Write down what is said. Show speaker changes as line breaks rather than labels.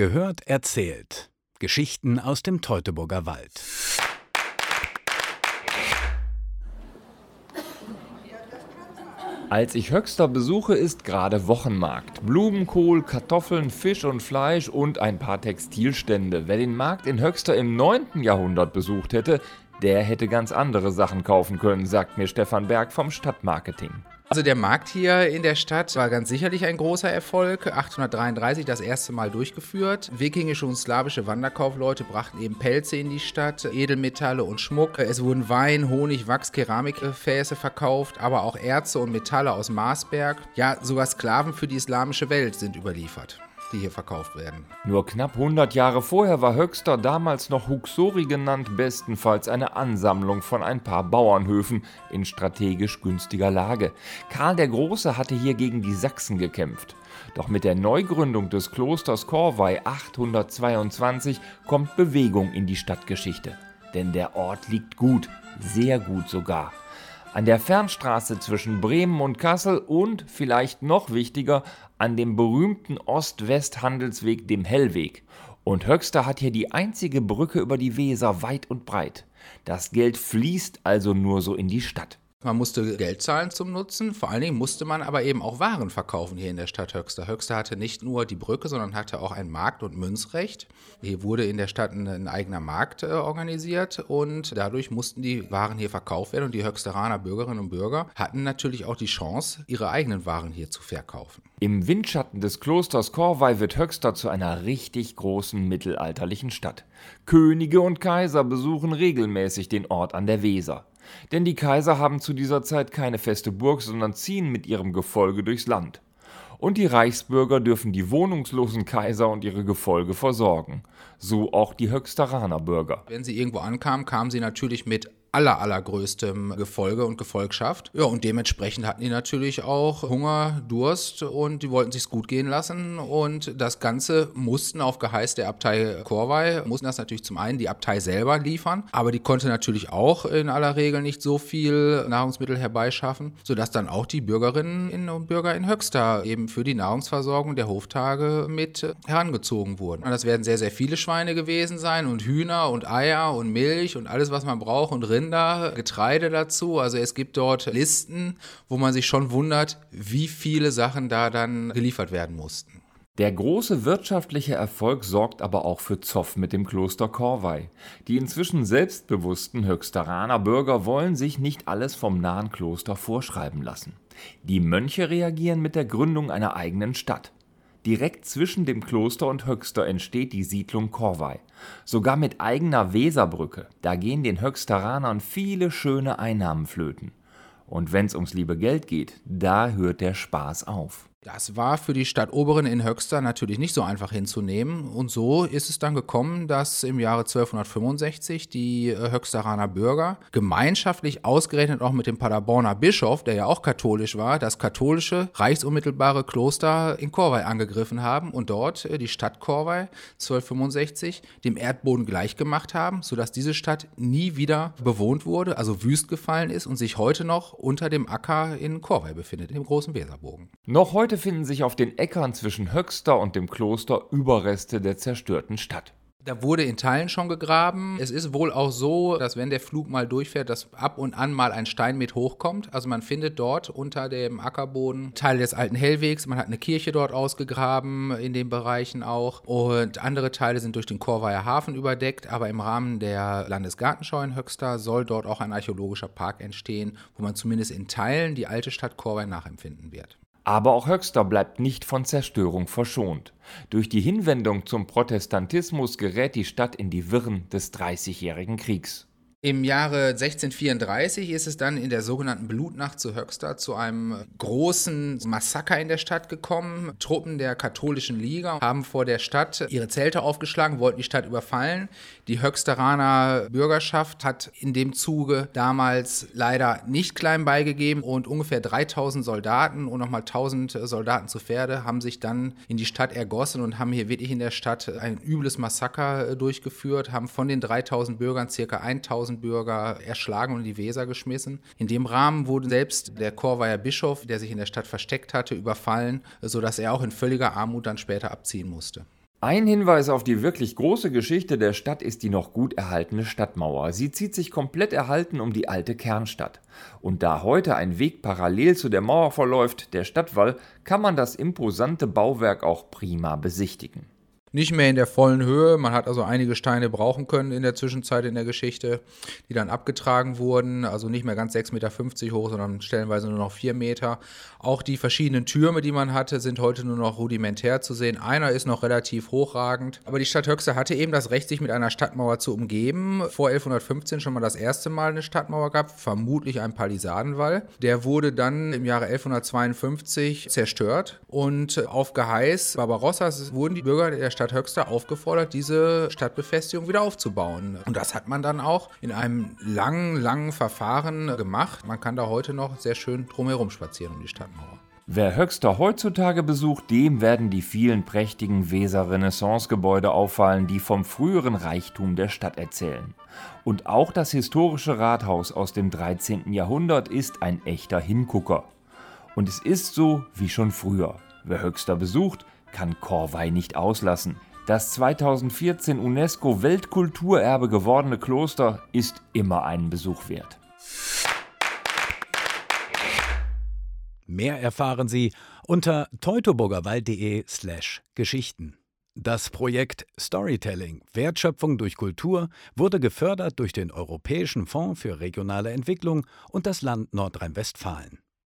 Gehört erzählt. Geschichten aus dem Teutoburger Wald.
Als ich Höxter besuche, ist gerade Wochenmarkt. Blumenkohl, Kartoffeln, Fisch und Fleisch und ein paar Textilstände. Wer den Markt in Höxter im 9. Jahrhundert besucht hätte, der hätte ganz andere Sachen kaufen können, sagt mir Stefan Berg vom Stadtmarketing.
Also der Markt hier in der Stadt war ganz sicherlich ein großer Erfolg. 833 das erste Mal durchgeführt. Wikingische und slawische Wanderkaufleute brachten eben Pelze in die Stadt, Edelmetalle und Schmuck. Es wurden Wein, Honig, Wachs, Keramikgefäße verkauft, aber auch Erze und Metalle aus Marsberg. Ja, sogar Sklaven für die islamische Welt sind überliefert die hier verkauft werden.
Nur knapp 100 Jahre vorher war Höxter, damals noch Huxori genannt, bestenfalls eine Ansammlung von ein paar Bauernhöfen in strategisch günstiger Lage. Karl der Große hatte hier gegen die Sachsen gekämpft. Doch mit der Neugründung des Klosters Korvey 822 kommt Bewegung in die Stadtgeschichte. Denn der Ort liegt gut, sehr gut sogar an der Fernstraße zwischen Bremen und Kassel und, vielleicht noch wichtiger, an dem berühmten Ost-West-Handelsweg, dem Hellweg. Und Höxter hat hier die einzige Brücke über die Weser weit und breit. Das Geld fließt also nur so in die Stadt.
Man musste Geld zahlen zum Nutzen, vor allen Dingen musste man aber eben auch Waren verkaufen hier in der Stadt Höxter. Höxter hatte nicht nur die Brücke, sondern hatte auch ein Markt- und Münzrecht. Hier wurde in der Stadt ein, eigener Markt äh, organisiert und dadurch mussten die Waren hier verkauft werden und die Höxteraner Bürgerinnen und Bürger hatten natürlich auch die Chance, ihre eigenen Waren hier zu verkaufen.
Im Windschatten des Klosters Korvey wird Höxter zu einer richtig großen mittelalterlichen Stadt. Könige und Kaiser besuchen regelmäßig den Ort an der Weser. Denn die Kaiser haben zu dieser Zeit keine feste Burg, sondern ziehen mit ihrem Gefolge durchs Land. Und die Reichsbürger dürfen die wohnungslosen Kaiser und ihre Gefolge versorgen. So auch die Höxteraner Bürger.
Wenn sie irgendwo ankamen, kamen sie natürlich mit aller, allergrößtem Gefolge und Gefolgschaft. Ja, und dementsprechend hatten die natürlich auch Hunger, Durst und die wollten sich's gut gehen lassen. Und das Ganze mussten auf Geheiß der Abtei Korvey, mussten das natürlich zum einen die Abtei selber liefern, aber die konnte natürlich auch in aller Regel nicht so viel Nahrungsmittel herbeischaffen, sodass dann auch die Bürgerinnen und Bürger in Höxter eben für die Nahrungsversorgung der Hoftage mit herangezogen wurden. Und das werden sehr, sehr viele Schweine gewesen sein und Hühner und Eier und Milch und alles, was man braucht und Rind Rinder, Getreide dazu. Also es gibt dort Listen, wo man sich schon wundert, wie viele Sachen da dann geliefert werden mussten.
Der große wirtschaftliche Erfolg sorgt aber auch für Zoff mit dem Kloster Korvey. Die inzwischen selbstbewussten Höxteraner Bürger wollen sich nicht alles vom nahen Kloster vorschreiben lassen. Die Mönche reagieren mit der Gründung einer eigenen Stadt. Direkt zwischen dem Kloster und Höxter entsteht die Siedlung Korvey. Sogar mit eigener Weserbrücke. Da gehen den Höxteranern viele schöne Einnahmen flöten. Und wenn's ums liebe Geld geht, da hört der Spaß auf.
Das war für die Stadt Oberen in Höxter natürlich nicht so einfach hinzunehmen. Und so ist es dann gekommen, dass im Jahre 1265 die äh, Höxteraner Bürger gemeinschaftlich ausgerechnet auch mit dem Paderborner Bischof, der ja auch katholisch war, das katholische reichsunmittelbare Kloster in Korvey angegriffen haben und dort äh, die Stadt Korvey 1265 dem Erdboden gleichgemacht haben, sodass diese Stadt nie wieder bewohnt wurde, also wüst gefallen ist und sich heute noch unter dem Acker in Korvey befindet, im großen Weserbogen.
Noch heute Heute finden sich auf den Äckern zwischen Höxter und dem Kloster Überreste der zerstörten Stadt.
Da wurde in Teilen schon gegraben. Es ist wohl auch so, dass wenn der Flug mal durchfährt, dass ab und an mal ein Stein mit hochkommt. Also man findet dort unter dem Ackerboden Teile des alten Hellwegs. Man hat eine Kirche dort ausgegraben, in den Bereichen auch. Und andere Teile sind durch den Korweier Hafen überdeckt. Aber im Rahmen der Landesgartenschau in Höxter soll dort auch ein archäologischer Park entstehen, wo man zumindest in Teilen die alte Stadt Korwei nachempfinden wird.
Aber auch Höxter bleibt nicht von Zerstörung verschont. Durch die Hinwendung zum Protestantismus gerät die Stadt in die Wirren des Dreißigjährigen Kriegs.
Im Jahre 1634 ist es dann in der sogenannten Blutnacht zu Höxter zu einem großen Massaker in der Stadt gekommen. Truppen der katholischen Liga haben vor der Stadt ihre Zelte aufgeschlagen, wollten die Stadt überfallen. Die Höxteraner Bürgerschaft hat in dem Zuge damals leider nicht klein beigegeben und ungefähr 3000 Soldaten und nochmal 1000 Soldaten zu Pferde haben sich dann in die Stadt ergossen und haben hier wirklich in der Stadt ein übles Massaker durchgeführt, haben von den 3000 Bürgern circa 1000 1000 Bürger erschlagen und in die Weser geschmissen. In dem Rahmen wurde selbst der Chorweier Bischof, der sich in der Stadt versteckt hatte, überfallen, sodass er auch in völliger Armut dann später abziehen musste.
Ein Hinweis auf die wirklich große Geschichte der Stadt ist die noch gut erhaltene Stadtmauer. Sie zieht sich komplett erhalten um die alte Kernstadt. Und da heute ein Weg parallel zu der Mauer verläuft, der Stadtwall, kann man das imposante Bauwerk auch prima besichtigen
nicht mehr in der vollen Höhe. Man hat also einige Steine brauchen können in der Zwischenzeit in der Geschichte, die dann abgetragen wurden. Also nicht mehr ganz 6,50 Meter hoch, sondern stellenweise nur noch 4 Meter. Auch die verschiedenen Türme, die man hatte, sind heute nur noch rudimentär zu sehen. Einer ist noch relativ hochragend. Aber die Stadt Höxter hatte eben das Recht, sich mit einer Stadtmauer zu umgeben. Vor 1115 schon mal das erste Mal eine Stadtmauer gab, vermutlich ein Palisadenwall. Der wurde dann im Jahre 1152 zerstört und auf Geheiß Barbarossas wurden die Bürger der Stadt Stadt Höxter aufgefordert, diese Stadtbefestigung wieder aufzubauen. Und das hat man dann auch in einem langen, langen Verfahren gemacht. Man kann da heute noch sehr schön drumherum spazieren um die Stadtmauer.
Wer Höxter heutzutage besucht, dem werden die vielen prächtigen Weser-Renaissance-Gebäude auffallen, die vom früheren Reichtum der Stadt erzählen. Und auch das historische Rathaus aus dem 13. Jahrhundert ist ein echter Hingucker. Und es ist so wie schon früher. Wer Höxter besucht, kann Korvey nicht auslassen. Das 2014 UNESCO-Weltkulturerbe gewordene Kloster ist immer einen Besuch wert.
Mehr erfahren Sie unter teutoburgerwald.de/slash Geschichten. Das Projekt Storytelling Wertschöpfung durch Kultur wurde gefördert durch den Europäischen Fonds für regionale Entwicklung und das Land Nordrhein-Westfalen.